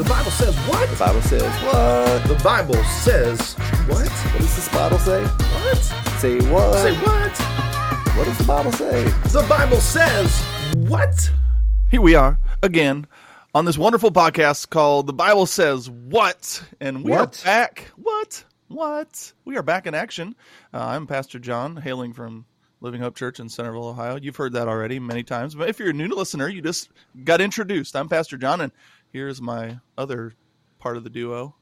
The Bible says what? The Bible says what? The Bible says what? What does this Bible say? What? Say what? Say what? What does the Bible say? The Bible says what? Here we are again on this wonderful podcast called The Bible Says What? And we What? are back. What? What? We are back in action. Uh, I'm Pastor Jon, hailing from Living Hope Church in Centerville, Ohio. You've heard that already many times, but if you're a new listener, you just got introduced. I'm Pastor Jon, and here's my other part of the duo.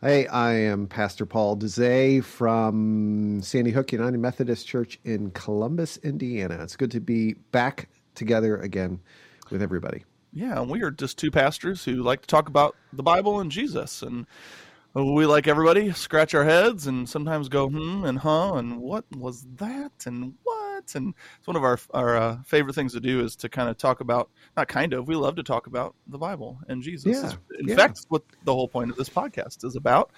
Hey, I am Pastor Paul Dezay from Sandy Hook United Methodist Church in Columbus, Indiana. It's good to be back together again with everybody. Yeah, and we are just two pastors who like to talk about the Bible and Jesus. And we, like everybody, scratch our heads and sometimes go, hmm, and huh, and what was that, and what? And it's one of our, our uh, favorite things to do is to kind of talk about, not kind of, we love to talk about the Bible and Jesus. Yeah, In yeah. fact, what the whole point of this podcast is about.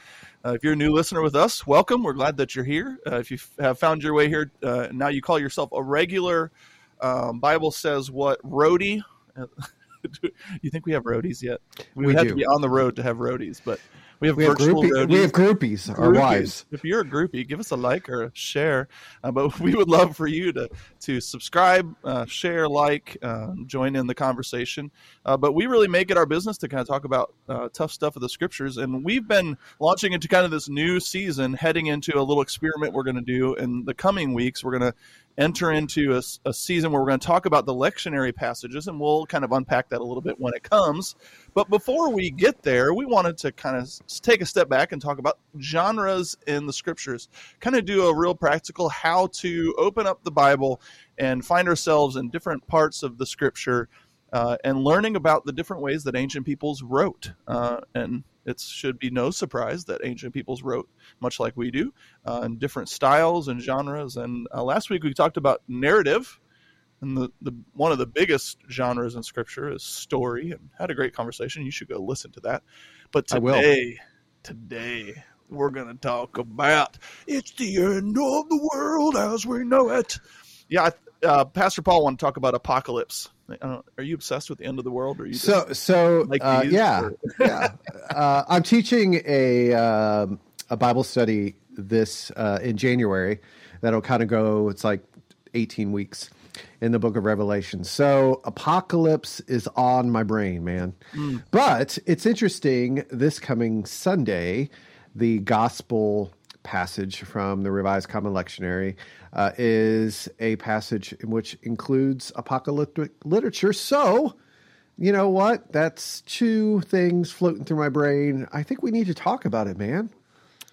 Uh, if you're a new listener with us, welcome. We're glad that you're here. Uh, if you f- have found your way here, uh, now you call yourself a regular um, Bible says what roadie. you think we have roadies yet? We, We have do. to be on the road to have roadies, but we have We have, virtual groupie, we have groupies, our Groupies. wives. If you're a groupie, give us a like or a share. Uh, but we would love for you to to subscribe, uh, share, like, uh, join in the conversation. Uh, but we really make it our business to kind of talk about uh, tough stuff of the scriptures. And we've been launching into kind of this new season, heading into a little experiment we're going to do in the coming weeks. We're going to enter into a season where we're going to talk about the lectionary passages, and we'll kind of unpack that a little bit when it comes. But before we get there, we wanted to kind of take a step back and talk about genres in the scriptures, kind of do a real practical how to open up the Bible and find ourselves in different parts of the scripture uh, and learning about the different ways that ancient peoples wrote. Uh, and it should be no surprise that ancient peoples wrote much like we do uh, in different styles and genres. And uh, last week we talked about narrative. And the, the one of the biggest genres in scripture is story, and had a great conversation. You should go listen to that. But today, today we're going to talk about it's the end of the world as we know it. Yeah, uh, Pastor Paul want to talk about apocalypse. I don't, are you obsessed with the end of the world, or are you So, so like uh, yeah, or- yeah. Uh, I'm teaching a um, a Bible study this uh, in January that'll kind of go. It's like 18 weeks in the Book of Revelation. So apocalypse is on my brain, man. But it's interesting. This coming Sunday, the gospel passage from the Revised Common Lectionary uh, is a passage in which includes apocalyptic literature. So you know what? That's two things floating through my brain. I think we need to talk about it, man.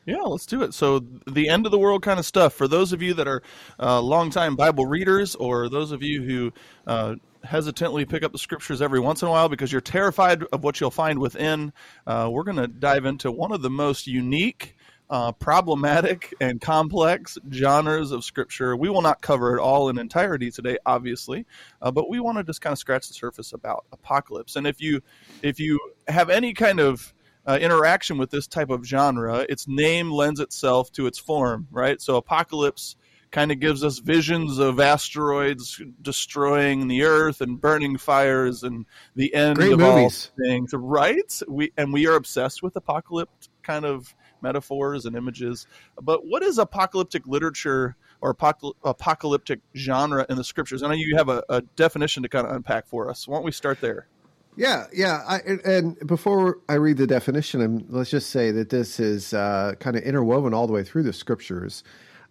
Yeah, let's do it. So, the end of the world kind of stuff. For those of you that are uh, longtime Bible readers, or those of you who uh, hesitantly pick up the scriptures every once in a while because you're terrified of what you'll find within, uh, we're going to dive into one of the most unique, uh, problematic, and complex genres of scripture. We will not cover it all in entirety today, obviously, uh, but we want to just kind of scratch the surface about apocalypse. And if you if you have any kind of uh, interaction with this type of genre, its name lends itself to its form, right? So apocalypse kind of gives us visions of asteroids destroying the earth and burning fires and the end Great of movies. all things, right? We and we are obsessed with apocalypse kind of metaphors and images. But what is apocalyptic literature or apocal- apocalyptic genre in the scriptures? I know you have a, a definition to kind of unpack for us. Why don't we start there? Yeah, yeah. I, and- before I read the definition, um, let's just say that this is uh, kind of interwoven all the way through the scriptures.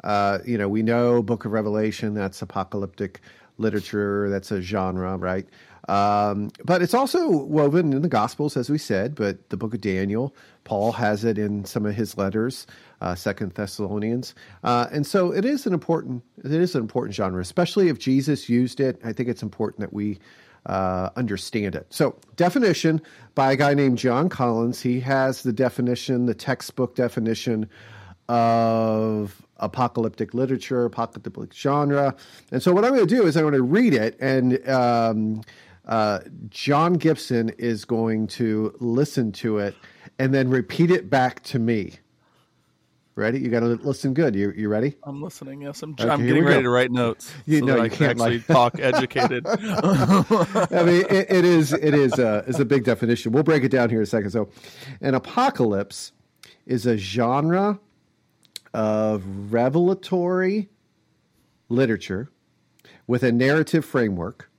Uh, you know, we know Book of Revelation, that's apocalyptic literature, that's a genre, right? Um, but it's also woven in the Gospels, as we said, but the book of Daniel, Paul has it in some of his letters, uh, Second Thessalonians. Uh, and so it is an important, it is an important genre, especially if Jesus used it. I think it's important that we uh, understand it. So, definition by a guy named John Collins. He has the definition, the textbook definition of apocalyptic literature, apocalyptic genre. And so, what I'm going to do is I'm going to read it, and um, uh, Jon Gibson is going to listen to it and then repeat it back to me. Ready? You got to listen good. You you ready? I'm listening. Yes, I'm, Okay, I'm getting ready go. to write notes You- so no, you I can can't, actually like- talk educated. I mean, it, it is it is uh, is a big definition. We'll break it down here in a second. So, an apocalypse is a genre of revelatory literature with a narrative framework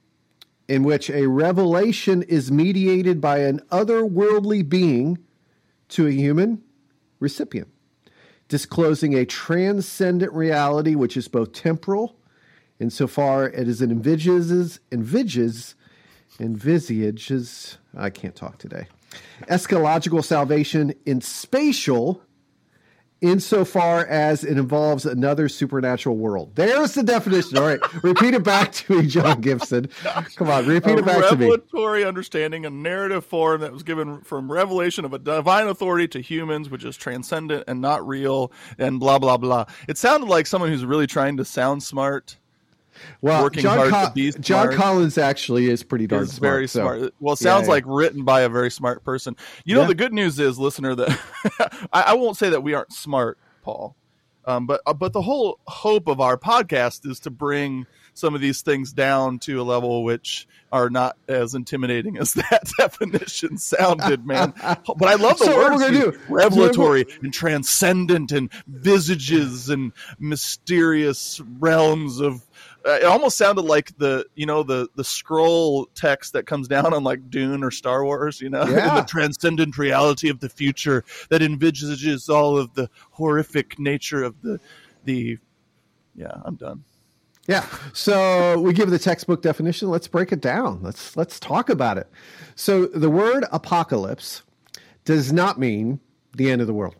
in which a revelation is mediated by an otherworldly being to a human recipient, disclosing a transcendent reality which is both temporal insofar it envisages, envisages, envisages, I can't talk today, eschatological salvation in spatial insofar as it involves another supernatural world. There's the definition. All right, repeat it back to me, Jon Gibson. Come on, repeat a it back to me. revelatory understanding, a narrative form that was given from revelation of a divine authority to humans, which is transcendent and not real, and blah blah blah. It sounded like someone who's really trying to sound smart. Well, working John, hard to be John. Collins actually is pretty darn is smart. very so- smart. Well, it sounds yeah. like written by a very smart person. You know, Yeah. the good news is, listener, that I, I won't say that we aren't smart, Paul, um, but uh, but the whole hope of our podcast is to bring some of these things down to a level which are not as intimidating as that definition sounded, man. But I love the So words do- revelatory and transcendent and visages and mysterious realms of Uh, it almost sounded like the you know the the scroll text that comes down on like Dune or Star Wars, you know, Yeah. the transcendent reality of the future that envisages all of the horrific nature of the the. Yeah, I'm done. Yeah. So we give the textbook definition. Let's break it down. Let's let's talk about it. So the word apocalypse does not mean the end of the world.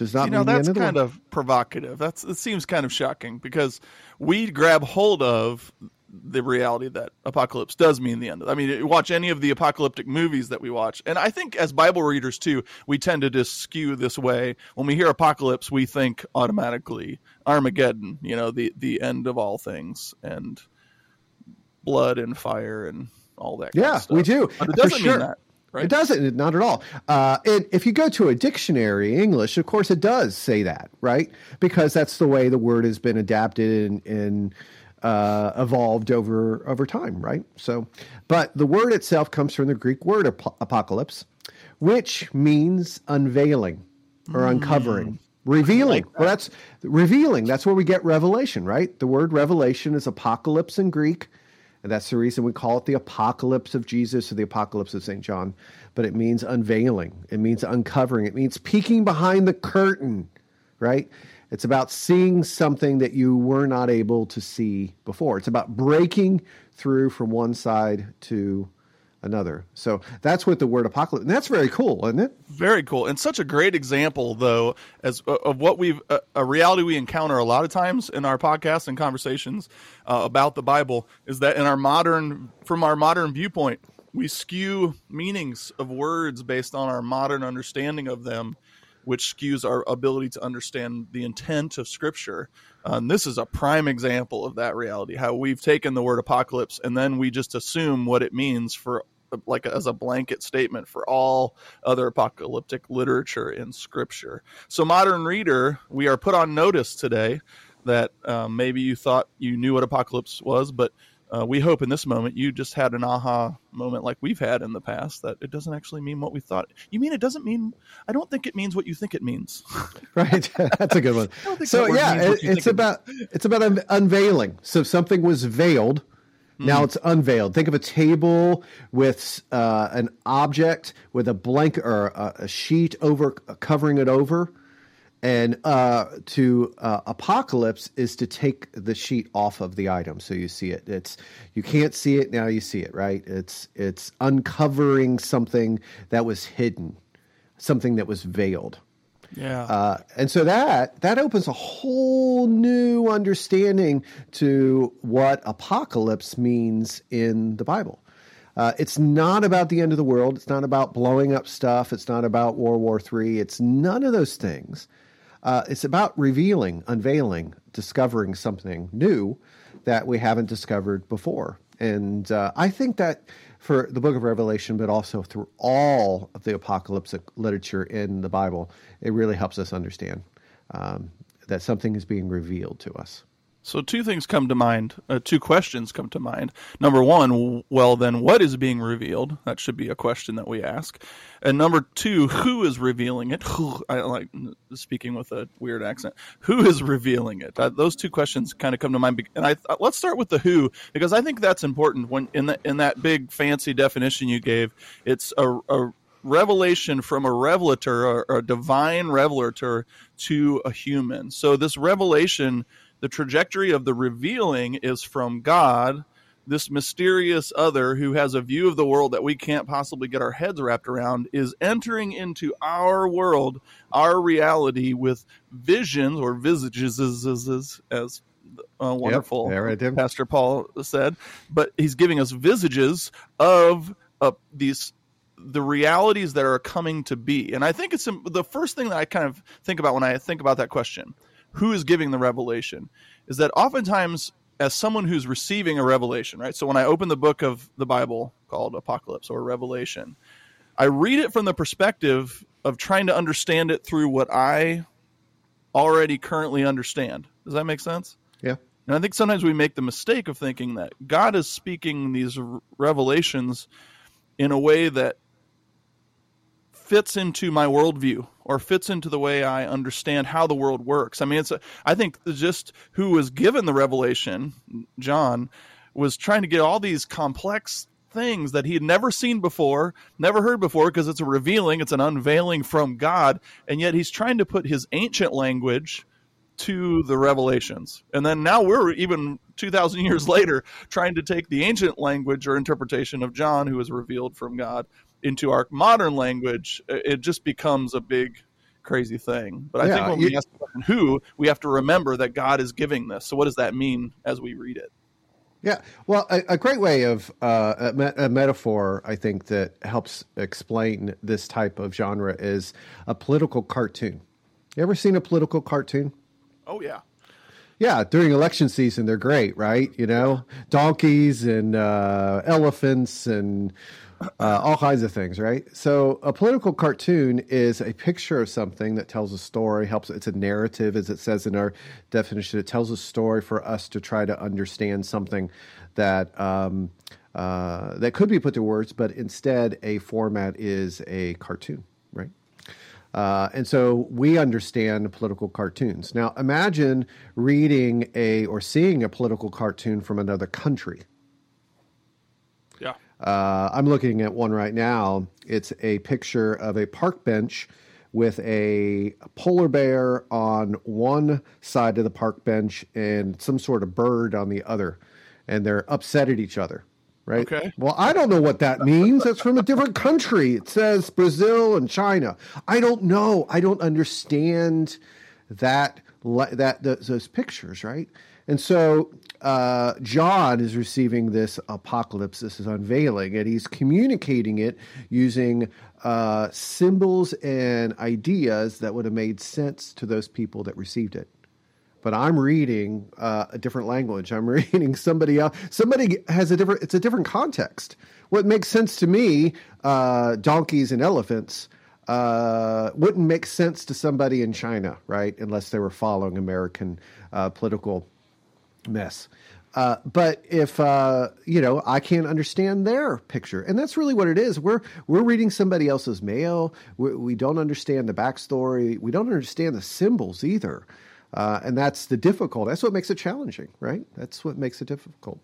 Does not you know that's end of the kind of provocative. That's it seems kind of shocking because we grab hold of the reality that apocalypse does mean the end. I mean, watch any of the apocalyptic movies that we watch, and I think as Bible readers too, we tend to just skew this way. When we hear apocalypse, we think automatically Armageddon. You know, the the end of all things and blood and fire and all that. kind of Yeah, we do. But it doesn't sure. mean that. Right? It doesn't, not at all. Uh, and if you go to a dictionary, English, of course, it does say that, right? Because that's the way the word has been adapted and, and uh, evolved over over time, right? So, but the word itself comes from the Greek word ap- apocalypse, which means unveiling or uncovering, revealing. well, that's revealing. That's where we get revelation, right? The word revelation is apocalypse in Greek. And that's the reason we call it the apocalypse of Jesus or the apocalypse of St. John. But it means unveiling, it means uncovering, it means peeking behind the curtain, right? It's about seeing something that you were not able to see before. It's about breaking through from one side to another. So that's what the word apocalypse, and that's very cool, isn't it? Very cool, and such a great example, though, as of what we've uh, a reality we encounter a lot of times in our podcasts and conversations uh, about the Bible is that in our modern, from our modern viewpoint, we skew meanings of words based on our modern understanding of them, which skews our ability to understand the intent of Scripture. And this is a prime example of that reality. How we've taken the word apocalypse and then we just assume what it means for like as a blanket statement for all other apocalyptic literature in scripture. So, modern reader, we are put on notice today that um, maybe you thought you knew what apocalypse was, but uh, we hope in this moment you just had an aha moment like we've had in the past that it doesn't actually mean what we thought. You mean it doesn't mean? I don't think it means what you think it means. Right, that's a good one. So yeah, it, it's it about it's about un- unveiling. So something was veiled, Hmm. now it's unveiled. Think of a table with uh, an object with a blank or a, a sheet over covering it over, and uh, to uh, apocalypse is to take the sheet off of the item so you see it. It's you can't see it now you see it. Right? It's it's uncovering something that was hidden, something that was veiled. yeah. Uh, and so that that opens a whole new understanding to what apocalypse means in the Bible. Uh, it's not about the end of the world. It's not about blowing up stuff. It's not about World War III. It's none of those things. Uh, it's about revealing, unveiling, discovering something new that we haven't discovered before. And uh, I think that for the book of Revelation, but also through all of the apocalyptic literature in the Bible, it really helps us understand um, that something is being revealed to us. So, two things come to mind, uh, two questions come to mind. Number one, well, then what is being revealed? That should be a question that we ask. And number two, who is revealing it? I like speaking with a weird accent. Who is revealing it? Uh, those two questions kind of come to mind. And I uh, let's start with the who because I think that's important. When in the, in that big fancy definition you gave, it's a, a revelation from a revelator, a, a divine revelator, to a human. So this revelation the trajectory of the revealing is from God, this mysterious other who has a view of the world that we can't possibly get our heads wrapped around is entering into our world, our reality with visions or visages, as, as uh, wonderful yep, Pastor Paul said. But he's giving us visages of uh, these the realities that are coming to be. And I think it's the first thing that I kind of think about when I think about that question who is giving the revelation is that oftentimes as someone who's receiving a revelation right? So when i open the book of the bible called apocalypse or revelation i read it from the perspective of trying to understand it through what i already currently understand. Does that make sense? Yeah. And i think sometimes we make the mistake of thinking that god is speaking these revelations in a way that fits into my worldview or fits into the way I understand how the world works. I mean, it's a, I think just who was given the revelation, John, was trying to get all these complex things that he had never seen before, never heard before, because it's a revealing, it's an unveiling from God, and yet he's trying to put his ancient language to the revelations. And then now we're even 2,000 years later trying to take the ancient language or interpretation of John, who was revealed from God, into our modern language, it just becomes a big crazy thing. But I yeah, think when we ask who, we have to remember that God is giving this. So what does that mean as we read it? Yeah, well, a, a great way of uh, a, a, metaphor, I think, that helps explain this type of genre is a political cartoon. You ever seen a political cartoon? Oh yeah, yeah. During election season, they're great, right? You know, donkeys and uh, elephants and uh, all kinds of things, right? So a political cartoon is a picture of something that tells a story, helps. It's a narrative, as it says in our definition. It tells a story for us to try to understand something that um, uh, that could be put to words, but instead a format is a cartoon? Uh, and so we understand political cartoons. Now, imagine reading a or seeing a political cartoon from another country Yeah. uh, I'm looking at one right now. It's a picture of a park bench with a polar bear on one side of the park bench and some sort of bird on the other. And they're upset at each other, right? Okay. Well, I don't know what that means. That's from a different country. It says Brazil and China. I don't know. I don't understand that that those pictures, right? And so uh, John is receiving this apocalypse, this is unveiling, and he's communicating it using uh, symbols and ideas that would have made sense to those people that received it. But I'm reading uh, a different language. I'm reading somebody else. Somebody has a different. It's a different context. What makes sense to me, uh, donkeys and elephants, uh, wouldn't make sense to somebody in China, right? Unless they were following American uh, political mess. Uh, but if uh, you know, I can't understand their picture, and that's really what it is. We're we're reading somebody else's mail. We, we don't understand the backstory. We don't understand the symbols either, uh, and that's the difficult. That's what makes it challenging, right? That's what makes it difficult.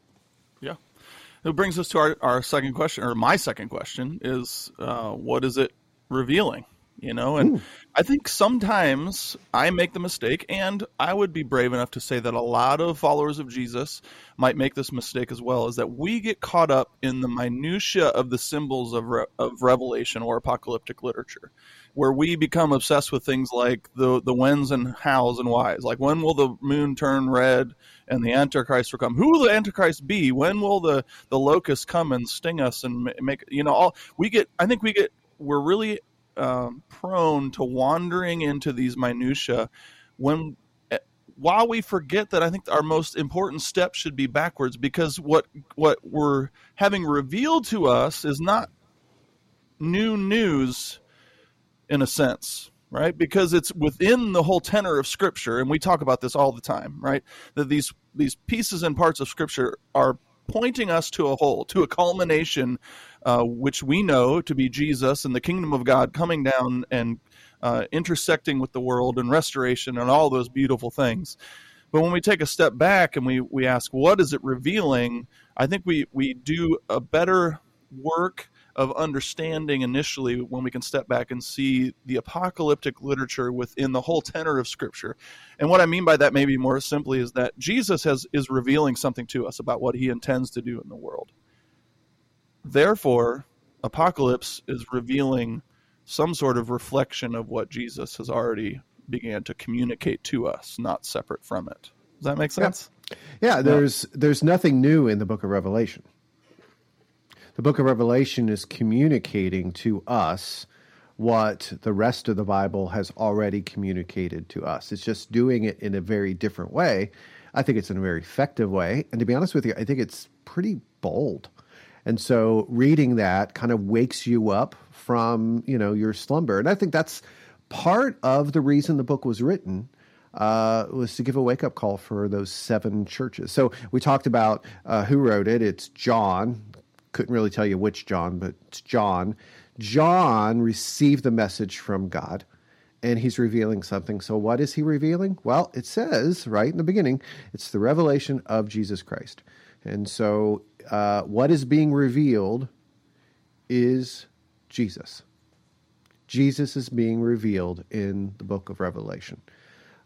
Yeah, it brings us to our, our second question, or my second question is, uh, what is it revealing? You know and Ooh. i think sometimes i make the mistake and i would be brave enough to say that a lot of followers of jesus might make this mistake as well is that we get caught up in the minutia of the symbols of, Re- of revelation or apocalyptic literature where we become obsessed with things like the the whens and hows and whys. Like when will the moon turn red and the antichrist will come? Who will the antichrist be? When will the the locust come and sting us and make you know all we get i think we get we're really um, prone to wandering into these minutia when eh, while we forget that, I think our most important step should be backwards because what what we're having revealed to us is not new news in a sense right? Because it's within the whole tenor of scripture and we talk about this all the time right? That these these pieces and parts of scripture are pointing us to a whole to a culmination uh, which we know to be jesus and the kingdom of god coming down and uh, intersecting with the world and restoration and all those beautiful things. But when we take a step back and we, we ask what is it revealing? I think we, we do a better work of understanding initially when we can step back and see the apocalyptic literature within the whole tenor of scripture. And what i mean by that maybe more simply is that jesus has is revealing something to us about what he intends to do in the world. Therefore apocalypse is revealing some sort of reflection of what jesus has already began to communicate to us not separate from it. Does that make sense? Yeah, yeah. there's there's nothing new in the book of revelation the book of Revelation is communicating to us what the rest of the Bible has already communicated to us. It's just doing it in a very different way. I think it's in a very effective way. And to be honest with you, I think it's pretty bold. And so reading that kind of wakes you up from, you know, your slumber. And I think that's part of the reason the book was written. Uh, was to give a wake up call for those seven churches. So we talked about uh, who wrote it. It's John, couldn't really tell you which John, but it's John. John received the message from God and he's revealing something. So, what is he revealing? Well, it says right in the beginning, it's the revelation of Jesus Christ. And so, uh, what is being revealed is Jesus. Jesus is being revealed in the book of Revelation.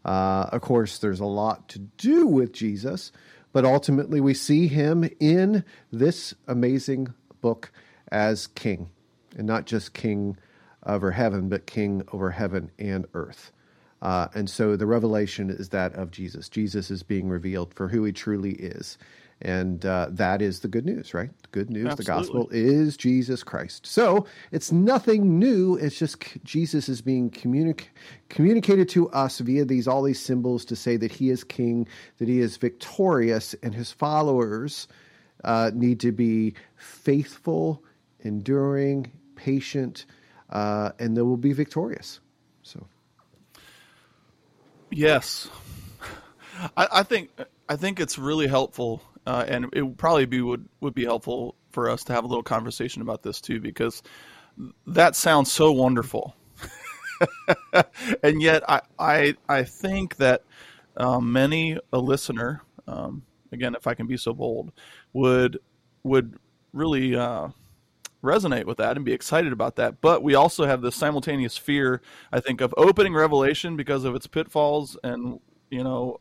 Uh, of course, there's a lot to do with Jesus, but ultimately, we see him in this amazing book as king, and not just king over heaven, but king over heaven and earth. Uh, and so the revelation is that of Jesus. Jesus is being revealed for who he truly is. And uh, that is the good news, right? The good news, Absolutely. the gospel is Jesus Christ. So it's nothing new. It's just Jesus is being communic- communicated to us via these all these symbols to say that he is king, that he is victorious, and his followers uh, need to be faithful, enduring, patient, uh, and they will be victorious. So, yes, I, I think I think it's really helpful uh, and it would probably be would would be helpful for us to have a little conversation about this too, because that sounds so wonderful, and yet I I I think that um, many a listener, um, again, if I can be so bold, would would really uh, resonate with that and be excited about that. But we also have this simultaneous fear, I think, of opening Revelation because of its pitfalls and you know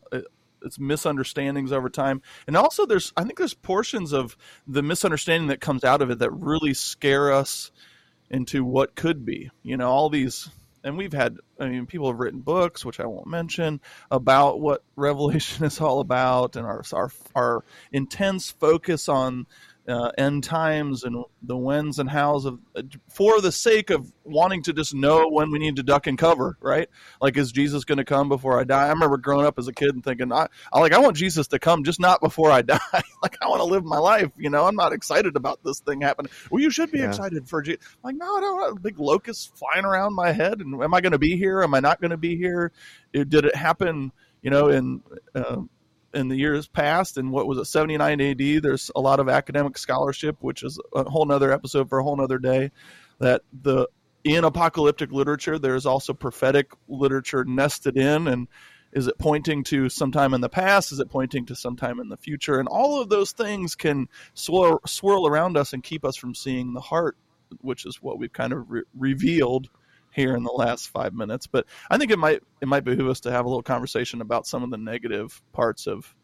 it's misunderstandings over time. And also there's i think there's portions of the misunderstanding that comes out of it that really scare us into what could be you know all these and we've had i mean people have written books which i won't mention about what revelation is all about and our our, our intense focus on uh, end times and the whens and hows of for the sake of wanting to just know when we need to duck and cover right? Like is jesus going to come before i die? I remember growing up as a kid and thinking I, I like i want jesus to come just not before i die. Like i want to live my life you know? I'm not excited about this thing happening. Well you should be yeah. excited for jesus like no i don't want big locusts flying around my head and am i going to be here? Am i not going to be here? Did it happen you know in uh, in the years past and what was it 79 AD there's a lot of academic scholarship which is a whole nother episode for a whole nother day that the in apocalyptic literature there's also prophetic literature nested in and is it pointing to sometime in the past? Is it pointing to sometime in the future? And all of those things can swirl, swirl around us and keep us from seeing the heart which is what we've kind of re- revealed here in the last five minutes. But I think it might it might behoove us to have a little conversation about some of the negative parts of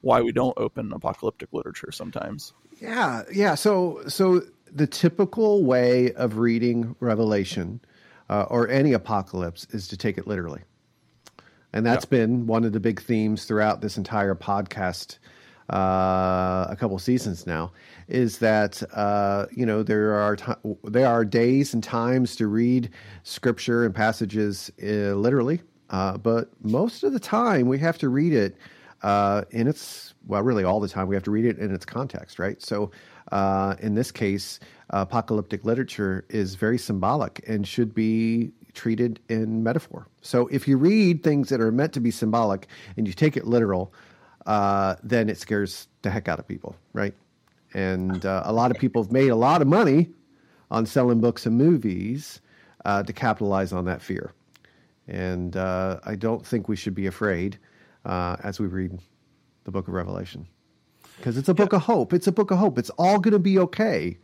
why we don't open apocalyptic literature sometimes. Yeah, yeah. So so the typical way of reading Revelation uh, or any apocalypse is to take it literally. And that's yeah. been one of the big themes throughout this entire podcast uh, a couple seasons now is that uh, you know there are t- there are days and times to read scripture and passages uh, literally, uh, but most of the time we have to read it uh, in its well, really all the time we have to read it in its context, right? So uh, in this case, apocalyptic literature is very symbolic and should be treated in metaphor. So if you read things that are meant to be symbolic and you take it literal, uh, then it scares the heck out of people, right? And uh, a lot of people have made a lot of money on selling books and movies uh, to capitalize on that fear. And uh, I don't think we should be afraid uh, as we read the book of Revelation because it's a book of hope. It's a book of hope. It's all going to be okay.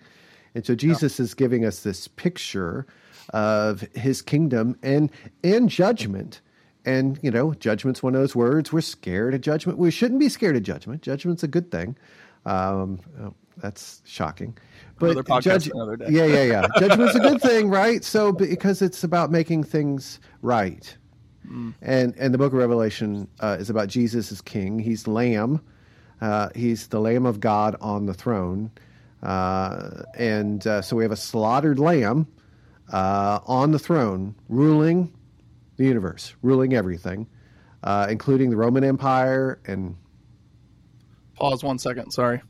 And so Jesus yeah. is giving us this picture of his kingdom and and judgment. And you know, judgment's one of those words. We're scared of judgment. We shouldn't be scared of judgment. Judgment's a good thing. Um, oh, that's shocking. But judge, yeah, yeah, yeah. Judgment's a good thing, right? So because it's about making things right. Mm. And and the book of Revelation uh, is about Jesus as king. He's lamb. Uh, he's the lamb of God on the throne. Uh, and uh, so we have a slaughtered lamb uh, on the throne, ruling the universe, ruling everything, uh, including the Roman Empire and. Pause one second. Sorry.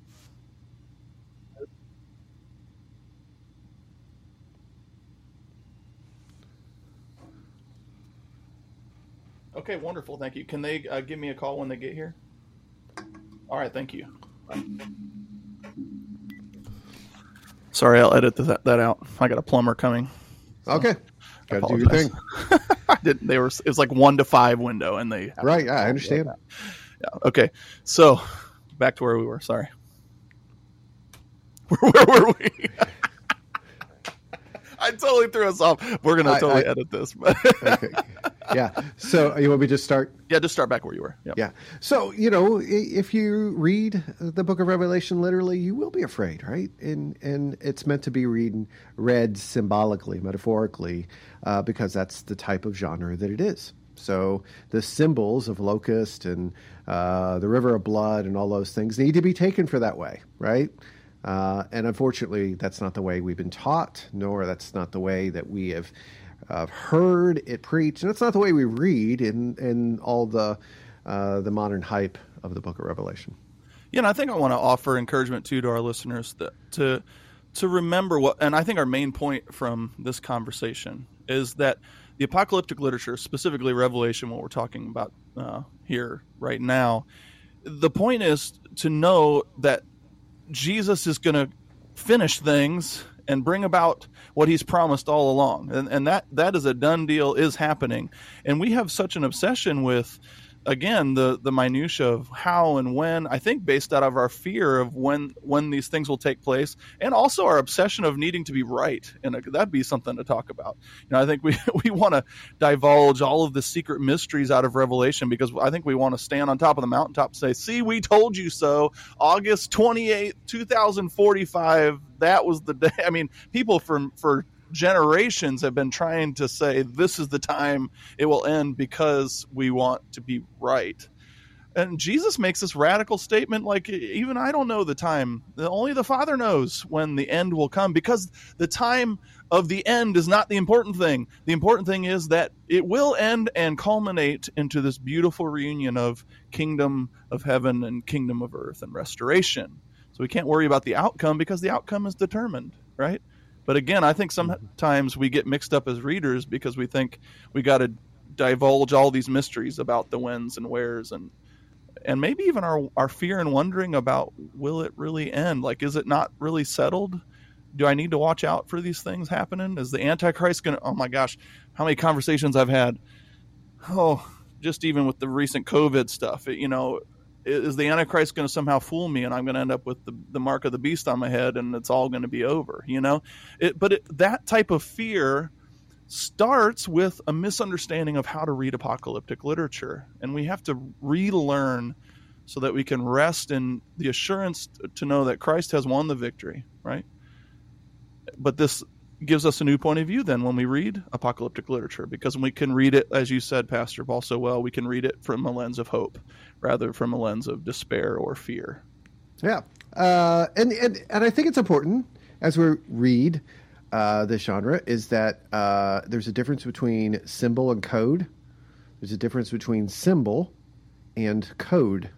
Okay, wonderful. Thank you. Can they uh, give me a call when they get here? All right, thank you. Sorry, I'll edit that, that out. I got a plumber coming. Okay. Got to do your thing. I didn't. They were. It was like one to five window, and they. Right. Yeah, I understand. Yeah. Okay. So, back to where we were. Sorry. Where, where were we? I totally threw us off. We're gonna I, totally I, edit this. But okay. Yeah. So you want me to just start? Yeah, just start back where you were. Yep. Yeah. So you know, if you read the Book of Revelation literally, you will be afraid, right? And and it's meant to be read read symbolically, metaphorically, uh, because that's the type of genre that it is. So the symbols of locust and uh, the river of blood and all those things need to be taken for that way, right? Uh, and unfortunately, that's not the way we've been taught, nor that's not the way that we have uh, heard it preached. And that's not the way we read in, in all the, uh, the modern hype of the book of Revelation. Yeah, and I think I want to offer encouragement too to our listeners that, to to remember what, and I think our main point from this conversation is that the apocalyptic literature, specifically Revelation, what we're talking about uh, here right now, the point is to know that Jesus is going to finish things and bring about what he's promised all along. And, and that, that is a done deal, is happening. And we have such an obsession with again the the minutia of how and when i think based out of our fear of when when these things will take place and also our obsession of needing to be right and that'd be something to talk about. You know i think we we want to divulge all of the secret mysteries out of revelation because i think we want to stand on top of the mountaintop and say see we told you so august 28 2045 that was the day. I mean people from for generations have been trying to say this is the time it will end because we want to be right. And Jesus makes this radical statement like, even I don't know the time. Only the Father knows when the end will come because the time of the end is not the important thing. The important thing is that it will end and culminate into this beautiful reunion of kingdom of heaven and kingdom of earth and restoration. So we can't worry about the outcome because the outcome is determined, right? But again, I think mm-hmm. sometimes we get mixed up as readers because we think we got to divulge all these mysteries about the whens and wheres and and maybe even our our fear and wondering about will it really end? Like, is it not really settled? Do I need to watch out for these things happening? Is the Antichrist going to? Oh my gosh, how many conversations I've had. Oh, just even with the recent COVID stuff, it, you know, is the Antichrist going to somehow fool me and I'm going to end up with the, the mark of the beast on my head and it's all going to be over, you know? It, but it, that type of fear starts with a misunderstanding of how to read apocalyptic literature. And we have to relearn so that we can rest in the assurance to know that Christ has won the victory, right? But this gives us a new point of view then when we read apocalyptic literature because we can read it as you said pastor paul so well we can read it from a lens of hope rather from a lens of despair or fear. Yeah. Uh, and, and and i think it's important as we read uh, this genre is that uh, there's a difference between symbol and code. There's a difference between symbol and code.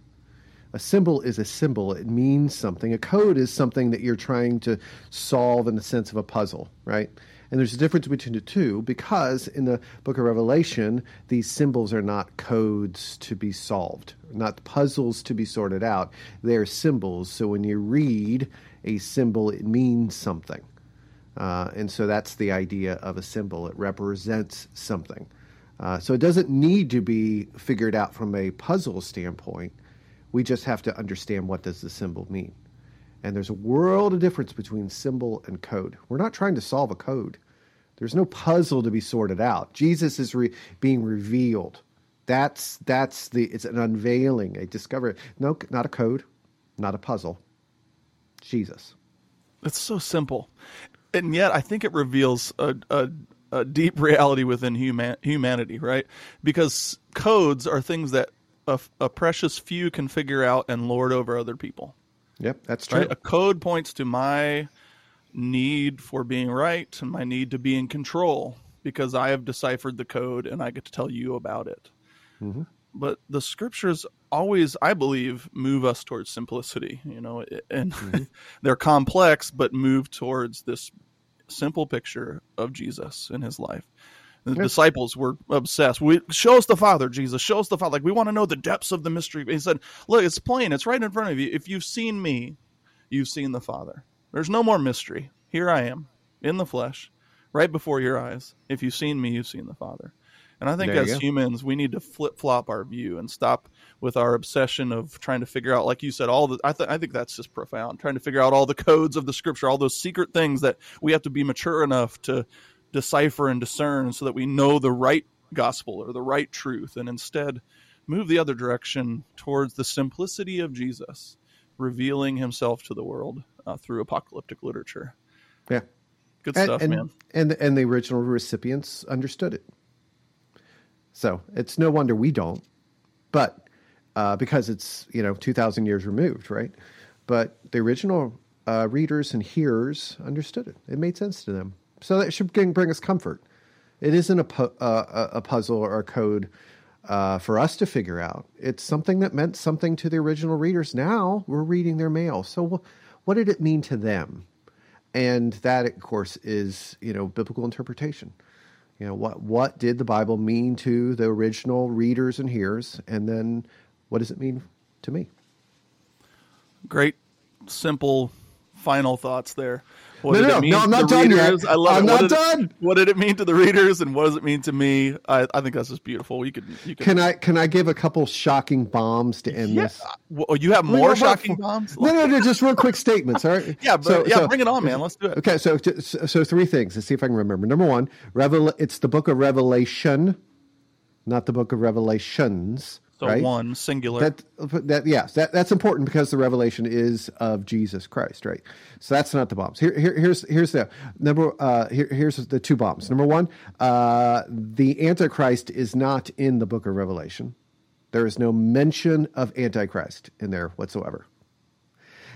A symbol is a symbol, it means something. A code is something that you're trying to solve in the sense of a puzzle, right? And there's a difference between the two because in the book of Revelation, these symbols are not codes to be solved, not puzzles to be sorted out. They're symbols. So when you read a symbol, it means something. Uh, and so that's the idea of a symbol. It represents something. Uh, so it doesn't need to be figured out from a puzzle standpoint. We just have to understand what does the symbol mean. And there's a world of difference between symbol and code. We're not trying to solve a code. There's no puzzle to be sorted out. Jesus is re- being revealed. That's that's the it's an unveiling, a discovery. No, not a code, not a puzzle. Jesus. It's so simple, and yet I think it reveals a, a, a deep reality within human, humanity, right? Because codes are things that a, a precious few can figure out and lord over other people. Yep, that's true. Right? A code points to my need for being right and my need to be in control because I have deciphered the code and I get to tell you about it. Mm-hmm. But the scriptures always, I believe, move us towards simplicity, you know, and mm-hmm. they're complex, but move towards this simple picture of Jesus in his life. The disciples were obsessed. We show us the Father, Jesus. Show us the Father. Like we want to know the depths of the mystery. He said, "Look, it's plain. It's right in front of you. If you've seen me, you've seen the Father. There's no more mystery. Here I am in the flesh, right before your eyes. If you've seen me, you've seen the Father." And I think as humans, we need to flip flop our view and stop with our obsession of trying to figure out, like you said, all the. I, th- I think that's just profound. Trying to figure out all the codes of the Scripture, all those secret things that we have to be mature enough to decipher and discern so that we know the right gospel or the right truth and instead move the other direction towards the simplicity of Jesus revealing himself to the world uh, through apocalyptic literature. Yeah. Good and, stuff, and, man. And and the original recipients understood it. So it's no wonder we don't. But uh, because it's, you know, 2,000 years removed, right? But the original uh, readers and hearers understood it. It made sense to them. So that should bring us comfort. It isn't a, pu- uh, a puzzle or a code uh, for us to figure out. It's something that meant something to the original readers. Now we're reading their mail. So what did it mean to them? And that, of course, is you know biblical interpretation. You know what what did the Bible mean to the original readers and hearers, and then what does it mean to me? Great, simple, final thoughts there. What no, no, no, I'm not done readers? yet. I love I'm it. not what done. It, what did it mean to the readers, and what does it mean to me? I, I think that's just beautiful. You could, you could. Can I can I give a couple shocking bombs to end yeah. this? Well, oh, you have more shocking bombs? No, no, no, just real quick statements. All right. yeah, but, so, yeah, so, bring it on, man. Let's do it. Okay, so so three things. Let's see if I can remember. Number one, Revel. It's the book of Revelation, not the book of Revelations. So right? one singular. That that yes, that that's important because the revelation is of Jesus Christ, right? So that's not the bombs. Here, here here's here's the number. Uh, here, here's the two bombs. Number one, uh, the Antichrist is not in the Book of Revelation. There is no mention of Antichrist in there whatsoever.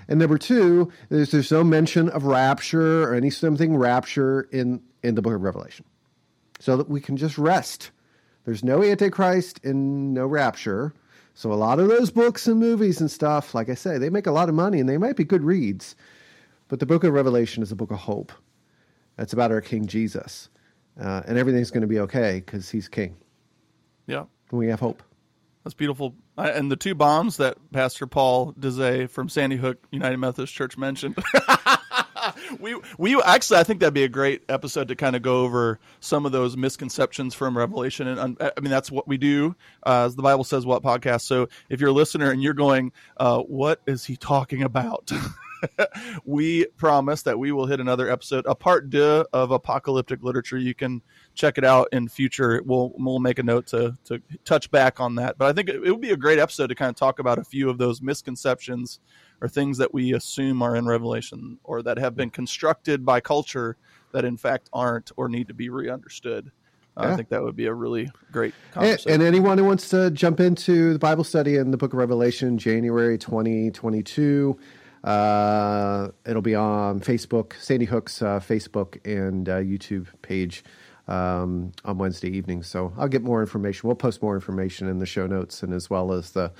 And number two, there's there's no mention of rapture or any something rapture in in the Book of Revelation, so that we can just rest there's no Antichrist and no rapture. So a lot of those books and movies and stuff, like I say, they make a lot of money and they might be good reads. But the book of Revelation is a book of hope. It's about our King Jesus. Uh, and everything's going to be okay because he's king. Yeah. we have hope. That's beautiful. And the two bombs that Pastor Paul Dezay from Sandy Hook United Methodist Church mentioned. we we actually I think that'd be a great episode to kind of go over some of those misconceptions from Revelation, and I mean that's what we do uh, as the Bible says. What podcast? So if you're a listener and you're going, uh, what is he talking about? we promise that we will hit another episode, a part deux of apocalyptic literature. You can check it out in future. We'll we'll make a note to to touch back on that. But I think it, it would be a great episode to kind of talk about a few of those misconceptions or things that we assume are in Revelation or that have been constructed by culture that in fact aren't or need to be re-understood. Yeah. I think that would be a really great conversation. And, and, anyone who wants to jump into the Bible study in the book of Revelation, January 2022, uh, it'll be on Facebook, Sandy Hook's uh, Facebook and uh, YouTube page. um, on Wednesday evening. So I'll get more information. We'll post more information in the show notes and as well as the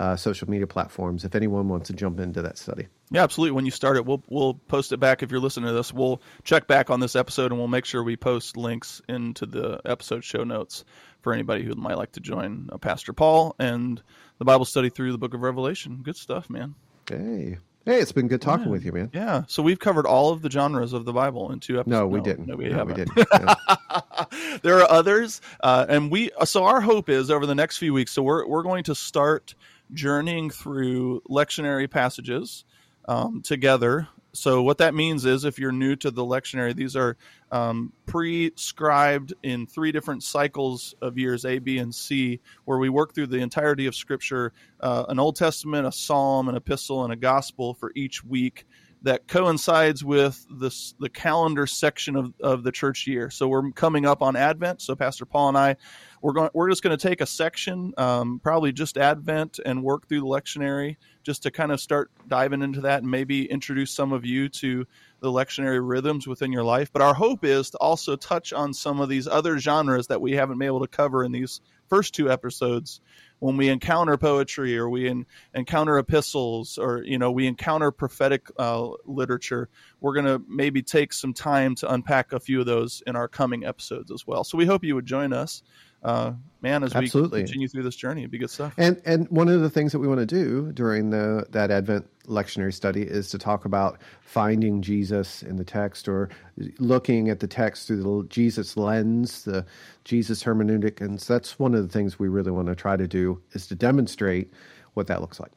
uh, social media platforms if anyone wants to jump into that study. Yeah, absolutely. When you start it, we'll we'll post it back. If you're listening to this, we'll check back on this episode and we'll make sure we post links into the episode show notes for anybody who might like to join uh, Pastor Paul and the Bible study through the Book of Revelation. Good stuff, man. Hey, hey, it's been good talking Yeah. with you, man. Yeah. So we've covered all of the genres of the Bible in two episodes. No, we didn't. No, we No, haven't. didn't. Yeah. there are others, uh, and we. So our hope is over the next few weeks. So we're we're going to start journeying through lectionary passages um, together. So what that means is, if you're new to the lectionary, these are um, prescribed in three different cycles of years A, B, and C, where we work through the entirety of Scripture, uh, an Old Testament, a Psalm, an Epistle, and a Gospel for each week that coincides with this the calendar section of, of the church year. So we're coming up on Advent. So Pastor Paul and I, we're going we're just going to take a section, um, probably just Advent, and work through the lectionary just to kind of start diving into that and maybe introduce some of you to the lectionary rhythms within your life. But our hope is to also touch on some of these other genres that we haven't been able to cover in these first two episodes when we encounter poetry or we en- encounter epistles or you know we encounter prophetic uh, literature we're going to maybe take some time to unpack a few of those in our coming episodes as well. So we hope you would join us uh, man as Absolutely. we continue through this journey it'd be good stuff. And and one of the things that we want to do during the that Advent lectionary study is to talk about finding Jesus in the text or looking at the text through the Jesus lens, the Jesus hermeneutic, and so that's one of the things we really want to try to do is to demonstrate what that looks like.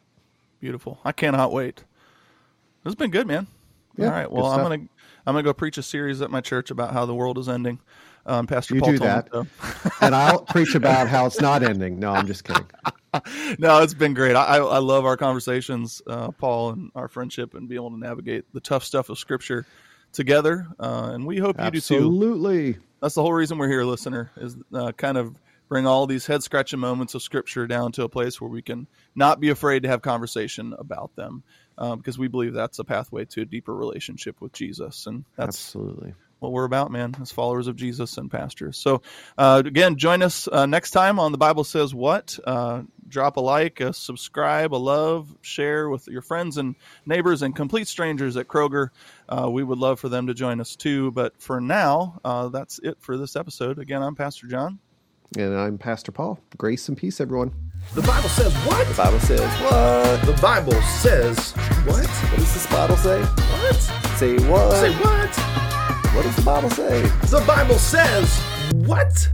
beautiful. I cannot wait. This has been good man. Yeah, all right well i'm gonna i'm gonna go preach a series at my church about how the world is ending um, pastor You paul do that. so. And I'll preach about how it's not ending. No, I'm just kidding. no, it's been great. I, I love our conversations, uh, Paul, and our friendship, and being able to navigate the tough stuff of Scripture together. Uh, and we hope you do too. Absolutely. That's the whole reason we're here, listener, is uh, kind of bring all these head scratching moments of Scripture down to a place where we can not be afraid to have conversation about them, because we believe that's a pathway to a deeper relationship with Jesus, and that's Absolutely. What we're about, man, as followers of Jesus and pastors. So, uh, again, join us uh, next time on The Bible Says What. Uh, drop a like, a subscribe, a love, share with your friends and neighbors and complete strangers at Kroger. Uh, we would love for them to join us too. But for now, uh, that's it for this episode. Again, I'm Pastor Jon. And I'm Pastor Paul. Grace and peace, everyone. The Bible says what? The Bible says what? The Bible says what? What does this Bible say? What? Say what? Say what? What does the Bible say? The Bible says what?